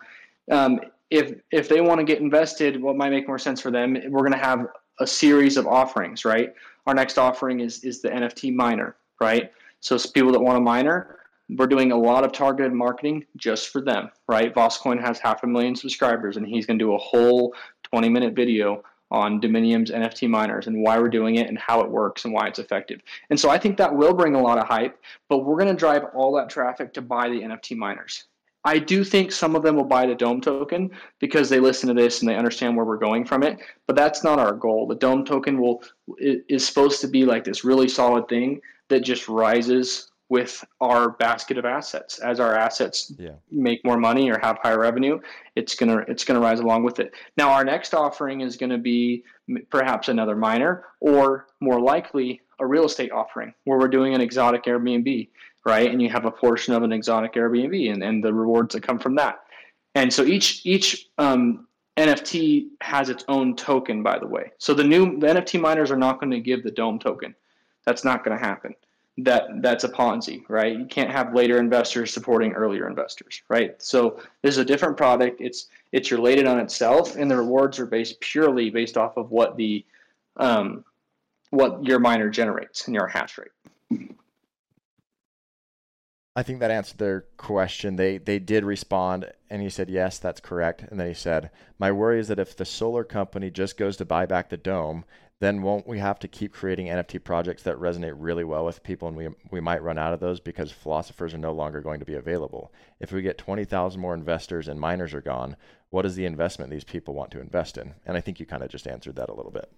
um, if if they want to get invested, what might make more sense for them? We're going to have a series of offerings, right? Our next offering is is the NFT miner, right? So it's people that want a miner, we're doing a lot of targeted marketing just for them, right? VoskCoin has half a million subscribers, and he's going to do a whole 20 minute video on Dominium's NFT miners and why we're doing it and how it works and why it's effective. And so I think that will bring a lot of hype, but we're going to drive all that traffic to buy the NFT miners. I do think some of them will buy the Dome token because they listen to this and they understand where we're going from it, but that's not our goal. The Dome token will is supposed to be like this really solid thing that just rises with our basket of assets. As our assets yeah. make more money or have higher revenue, it's gonna it's gonna rise along with it. Now our next offering is going to be perhaps another miner, or more likely a real estate offering where we're doing an exotic Airbnb, right? And you have a portion of an exotic Airbnb and, and the rewards that come from that. And so each each um, NFT has its own token, by the way. So the new the NFT miners are not going to give the Dome token. That's not going to happen that that's a Ponzi, right? You can't have later investors supporting earlier investors, right? So this is a different product. It's it's related on itself, and the rewards are based purely based off of what the um, what your miner generates in your hash rate. I think that answered their question. They they did respond, and he said yes, that's correct. And then he said, "My worry is that if the solar company just goes to buy back the dome, then won't we have to keep creating NFT projects that resonate really well with people and we, we might run out of those because philosophers are no longer going to be available? If we get 20,000 more investors and miners are gone, what is the investment these people want to invest in? And I think you kind of just answered that a little bit.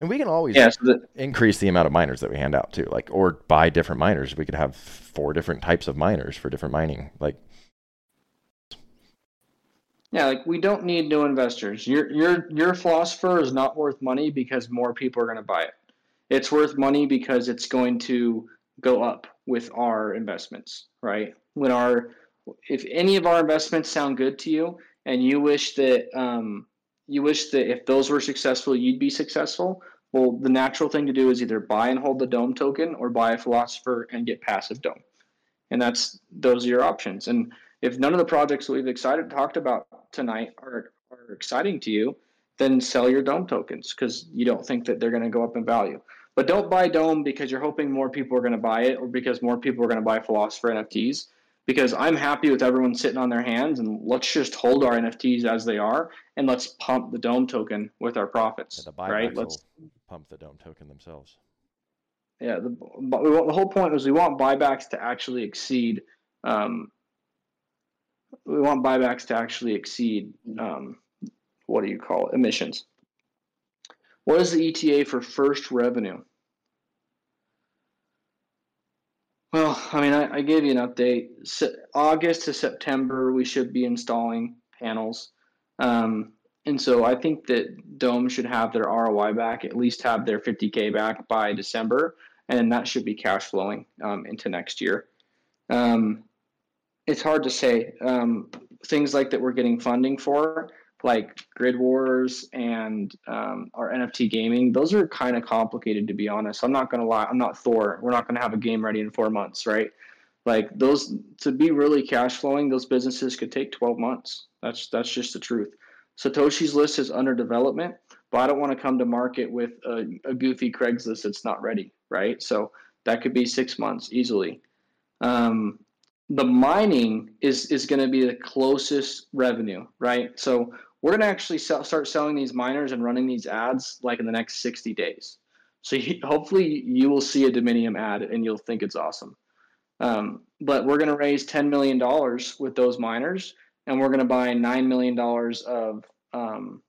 And we can always yeah, so the, increase the amount of miners that we hand out too, like or buy different miners. We could have four different types of miners for different mining. Like yeah, like we don't need new investors. Your your your philosopher is not worth money because more people are going to buy it. It's worth money because it's going to go up with our investments, right? When our if any of our investments sound good to you and you wish that um, you wish that if those were successful, you'd be successful. Well, the natural thing to do is either buy and hold the dome token or buy a philosopher and get passive dome. And that's those are your options. And if none of the projects we've excited talked about tonight are, are exciting to you, then sell your Dome tokens because you don't think that they're going to go up in value. But don't buy Dome because you're hoping more people are going to buy it or because more people are going to buy Philosopher NFTs. Because I'm happy with everyone sitting on their hands and let's just hold our NFTs as they are and let's pump the Dome token with our profits. Yeah, right? Let's pump the Dome token themselves. Yeah, the, the whole point was we want buybacks to actually exceed um, we want buybacks to actually exceed um, what do you call it emissions. What is the ETA for first revenue? Well, I mean, I, I gave you an update. August to September, we should be installing panels. Um, and so I think that Dome should have their ROI back, at least have their 50K back by December, and that should be cash flowing um, into next year. Um, it's hard to say. Um, things like that we're getting funding for, like Grid Wars and um, our NFT gaming, those are kind of complicated to be honest. I'm not gonna lie. I'm not Thor. We're not gonna have a game ready in four months, right? Like those to be really cash flowing, those businesses could take 12 months. That's that's just the truth. Satoshi's list is under development, but I don't want to come to market with a, a goofy Craigslist that's not ready, right? So that could be six months easily. Um, the mining is is going to be the closest revenue, right? So we're going to actually sell, start selling these miners and running these ads like in the next 60 days. So you, hopefully you will see a Dominium ad and you'll think it's awesome. Um, but we're going to raise $10 million with those miners and we're going to buy $9 million of um,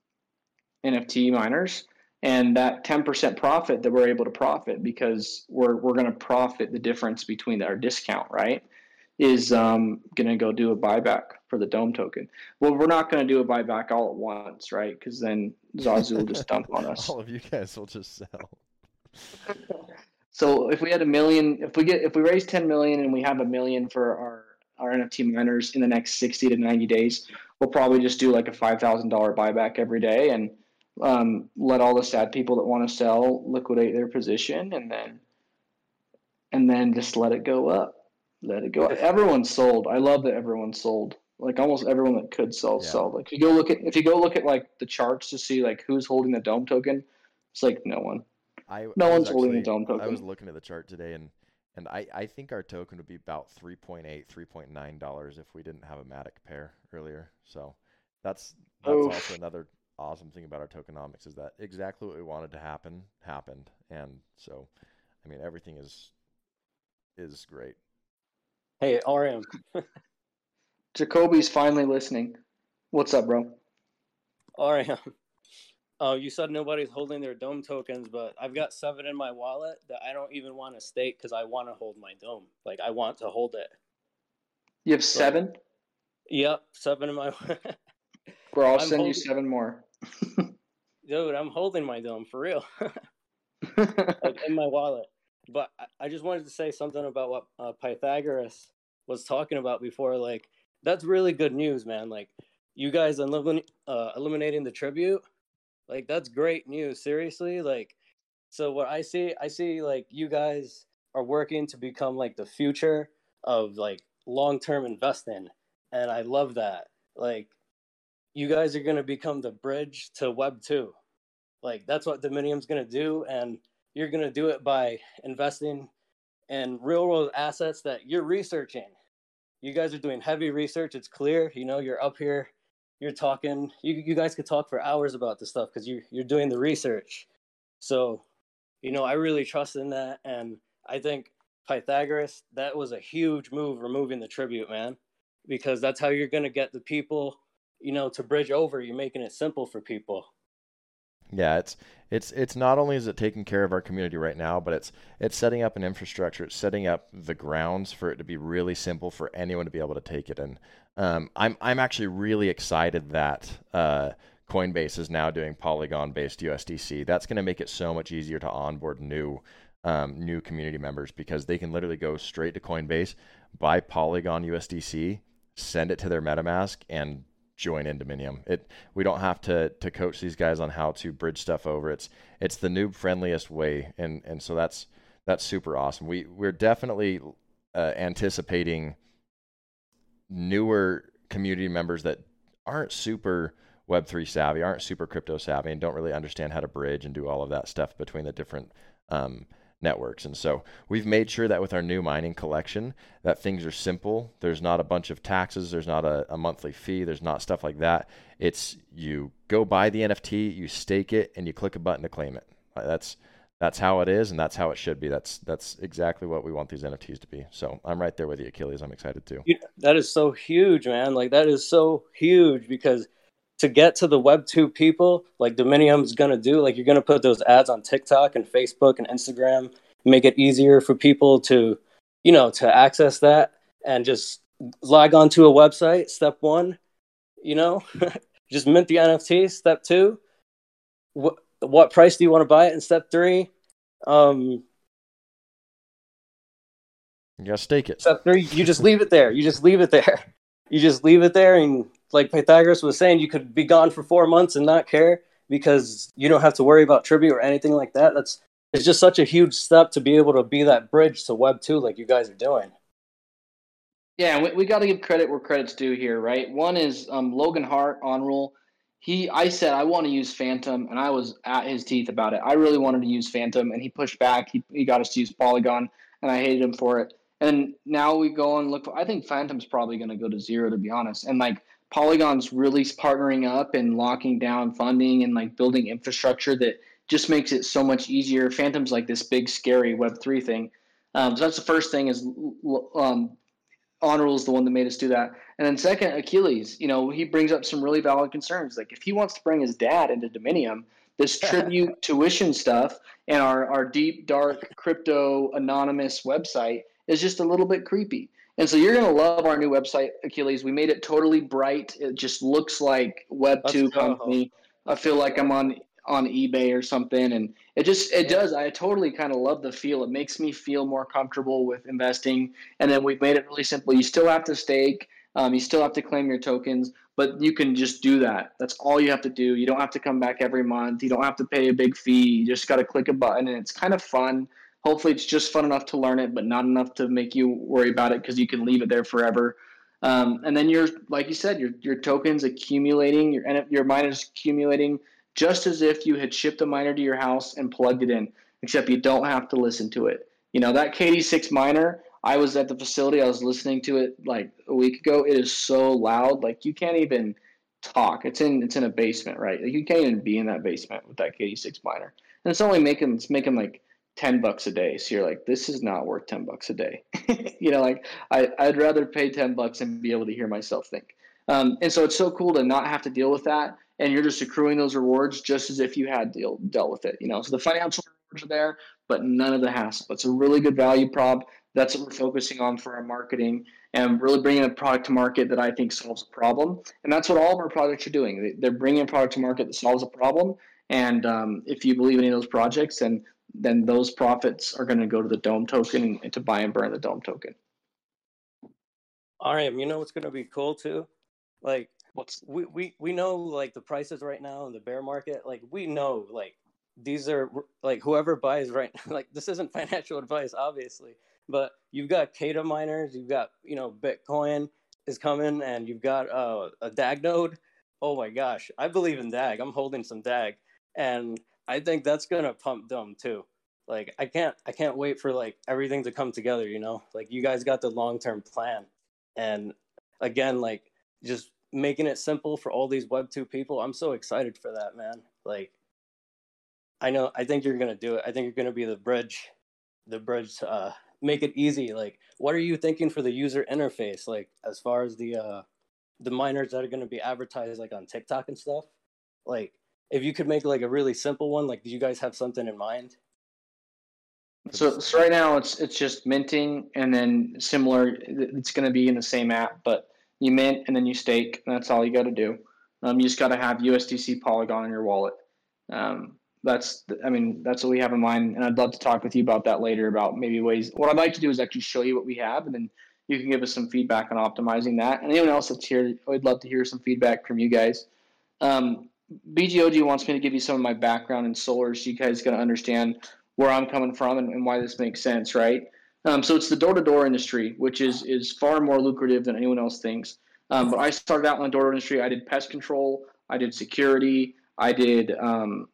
NFT miners. And that 10% profit that we're able to profit because we're, we're going to profit the difference between our discount, right? is um, going to go do a buyback for the Dome token. Well, we're not going to do a buyback all at once, right? Because then Zazu will just dump on us. All of you guys will just sell. so if we had a million, if we get if we raise 10 million and we have a million for our our NFT miners in the next 60 to 90 days, we'll probably just do like a $5,000 buyback every day and um, let all the sad people that want to sell liquidate their position and then and then just let it go up. Let it go. Everyone's sold. I love that everyone's sold. Like almost everyone that could sell yeah. sold. Like if you go look at if you go look at like the charts to see like who's holding the dome token, it's like no one. I, no I one's actually, holding the dome token. I was looking at the chart today and and I, I think our token would be about 3.8 3.9 dollars if we didn't have a matic pair earlier. So that's that's Oof. also another awesome thing about our tokenomics is that exactly what we wanted to happen happened. And so i mean everything is is great. Hey rm jacoby's finally listening. What's up bro? Rm Oh, you said nobody's holding their dome tokens, but I've got seven in my wallet that I don't even want to stake because I want to hold my dome. Like I want to hold it. You have so, seven. Yep, seven in my. Bro, I'll I'm send holding... you seven more. Dude, I'm holding my dome for real, like in my wallet. But I just wanted to say something about what uh, Pythagoras was talking about before. Like that's really good news, man. Like you guys elimin- uh, eliminating the tribute like that's great news. Seriously, like so what I see, I see like you guys are working to become like the future of like long-term investing and I love that. Like you guys are going to become the bridge to web 2. Like that's what Dominium's going to do and you're going to do it by investing in real world assets that you're researching. You guys are doing heavy research. It's clear, you know, you're up here you're talking you, you guys could talk for hours about this stuff because you you're doing the research so you know i really trust in that and i think pythagoras that was a huge move removing the tribute man because that's how you're going to get the people you know to bridge over you're making it simple for people yeah, it's it's it's not only is it taking care of our community right now, but it's it's setting up an infrastructure. It's setting up the grounds for it to be really simple for anyone to be able to take it. And um, I'm I'm actually really excited that uh, Coinbase is now doing Polygon-based USDC. That's going to make it so much easier to onboard new um, new community members because they can literally go straight to Coinbase, buy Polygon USDC, send it to their MetaMask, and join in Dominium. It we don't have to to coach these guys on how to bridge stuff over. It's it's the noob friendliest way, and and so that's that's super awesome. We we're definitely uh, anticipating newer community members that aren't super Web3 savvy, aren't super crypto savvy, and don't really understand how to bridge and do all of that stuff between the different um, networks. And so we've made sure that with our new mining collection, that things are simple. There's not a bunch of taxes. There's not a, a monthly fee. There's not stuff like that. It's you go buy the NFT, you stake it, and you click a button to claim it. That's that's how it is, and that's how it should be. That's that's exactly what we want these NFTs to be. So I'm right there with you, Achilles. I'm excited too. That is so huge, man. Like that is so huge because to get to the Web two people, like Dominium's gonna do, like you're gonna put those ads on TikTok and Facebook and Instagram, make it easier for people to, you know, to access that and just log onto a website. Step one, you know, just mint the NFT. Step two, what what price do you want to buy it? in step three, um, you gotta stake it. Step three, you just leave it there. You just leave it there. You just leave it there, and like Pythagoras was saying, you could be gone for four months and not care because you don't have to worry about tribute or anything like that. That's it's just such a huge step to be able to be that bridge to Web two, like you guys are doing. Yeah, we, we got to give credit where credit's due here, right? One is um, Logan Hart on rule he I said I want to use Fantom and I was at his teeth about it. I really wanted to use Fantom and he pushed back. He, he got us to use Polygon and I hated him for it. And now we go and look for, I think Fantom's probably going to go to zero to be honest. And like Polygon's really partnering up and locking down funding and like building infrastructure that just makes it so much easier. Fantom's like this big scary web3 thing. Um, so that's the first thing is um, Honorable is the one that made us do that. And then second, Achilles, you know, he brings up some really valid concerns. Like if he wants to bring his dad into Dominium, this tribute tuition stuff and our, our deep, dark crypto anonymous website is just a little bit creepy. And so you're gonna love our new website, Achilles. We made it totally bright. It just looks like Web two company. I feel like I'm on on eBay or something, and it just it does. I totally kind of love the feel. It makes me feel more comfortable with investing. And then we've made it really simple. You still have to stake. Um, you still have to claim your tokens, but you can just do that. That's all you have to do. You don't have to come back every month. You don't have to pay a big fee. You just got to click a button, and it's kind of fun hopefully it's just fun enough to learn it but not enough to make you worry about it because you can leave it there forever um, and then you're like you said your, your tokens accumulating your your miners accumulating just as if you had shipped a miner to your house and plugged it in except you don't have to listen to it you know that kd6 miner i was at the facility i was listening to it like a week ago it is so loud like you can't even talk it's in it's in a basement right like you can't even be in that basement with that kd6 miner and it's only making it's making like 10 bucks a day. So you're like, this is not worth 10 bucks a day. you know, like I, I'd rather pay 10 bucks and be able to hear myself think. Um, and so it's so cool to not have to deal with that. And you're just accruing those rewards just as if you had deal, dealt with it. You know, so the financial rewards are there, but none of the hassle. It's a really good value prop. That's what we're focusing on for our marketing and really bringing a product to market that I think solves a problem. And that's what all of our products are doing. They're bringing a product to market that solves a problem. And um, if you believe in any of those projects, then then those profits are going to go to the dome token and to buy and burn the dome token. All right, you know what's going to be cool too? Like what's we, we we know like the prices right now in the bear market, like we know like these are like whoever buys right like this isn't financial advice obviously, but you've got KEDA miners, you've got, you know, Bitcoin is coming and you've got uh, a DAG node. Oh my gosh, I believe in DAG. I'm holding some DAG and I think that's gonna pump Dome too. Like I can't I can't wait for like everything to come together, you know? Like you guys got the long term plan. And again, like just making it simple for all these web two people. I'm so excited for that, man. Like I know I think you're gonna do it. I think you're gonna be the bridge the bridge uh make it easy. Like what are you thinking for the user interface? Like as far as the uh the miners that are gonna be advertised like on TikTok and stuff? Like if you could make like a really simple one, like do you guys have something in mind? So, so right now it's it's just minting and then similar. It's going to be in the same app, but you mint and then you stake. And that's all you got to do. Um, you just got to have USDC Polygon in your wallet. Um, that's I mean that's what we have in mind, and I'd love to talk with you about that later. About maybe ways. What I'd like to do is actually show you what we have, and then you can give us some feedback on optimizing that. And anyone else that's here, I'd love to hear some feedback from you guys. Um, BGOG wants me to give you some of my background in solar so you guys can understand where I'm coming from and, and why this makes sense, right? Um, so it's the door-to-door industry, which is is far more lucrative than anyone else thinks. Um, but I started out in the door industry. I did pest control, I did security, I did um,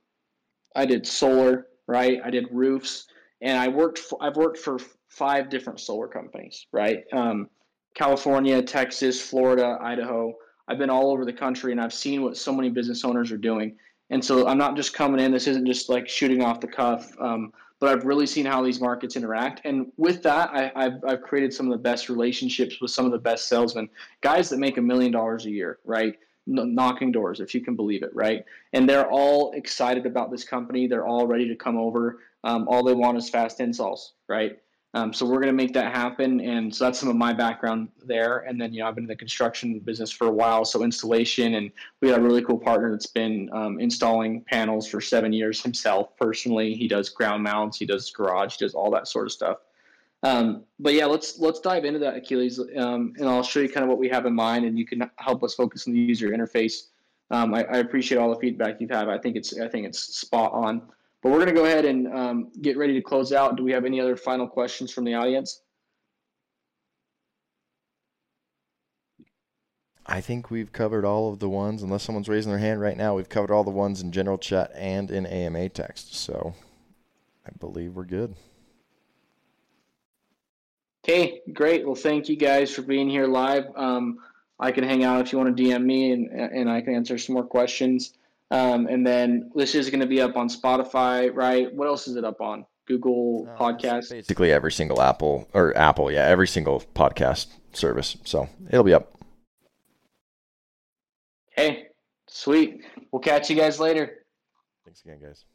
I did solar, right? I did roofs, and I worked. For, I've worked for five different solar companies, right? Um, California, Texas, Florida, Idaho. I've been all over the country and I've seen what so many business owners are doing. And so I'm not just coming in. This isn't just like shooting off the cuff. Um, but I've really seen how these markets interact. And with that, I, have I've created some of the best relationships with some of the best salesmen, guys that make a million dollars a year, right? Knocking doors, if you can believe it, right? And they're all excited about this company. They're all ready to come over. Um, all they want is fast installs, right? Um, so we're going to make that happen, and so that's some of my background there. And then you know I've been in the construction business for a while, so installation, and we got a really cool partner that's been um, installing panels for seven years himself personally. He does ground mounts, he does garage, he does all that sort of stuff. Um, but yeah, let's let's dive into that Achilles, um, and I'll show you kind of what we have in mind, and you can help us focus on the user interface. Um, I, I, appreciate all the feedback you've had. I think it's I think it's spot on. But we're going to go ahead and um, get ready to close out. Do we have any other final questions from the audience? I think we've covered all of the ones, unless someone's raising their hand right now. We've covered all the ones in general chat and in AMA text. So I believe we're good. Okay, great. Well, thank you guys for being here live. Um, I can hang out if you want to DM me and, and I can answer some more questions. Um, and then this is going to be up on Spotify, right? What else is it up on? Google uh, Podcast. Basically, every single Apple or Apple, yeah, every single podcast service. So it'll be up. Hey, sweet. We'll catch you guys later. Thanks again, guys.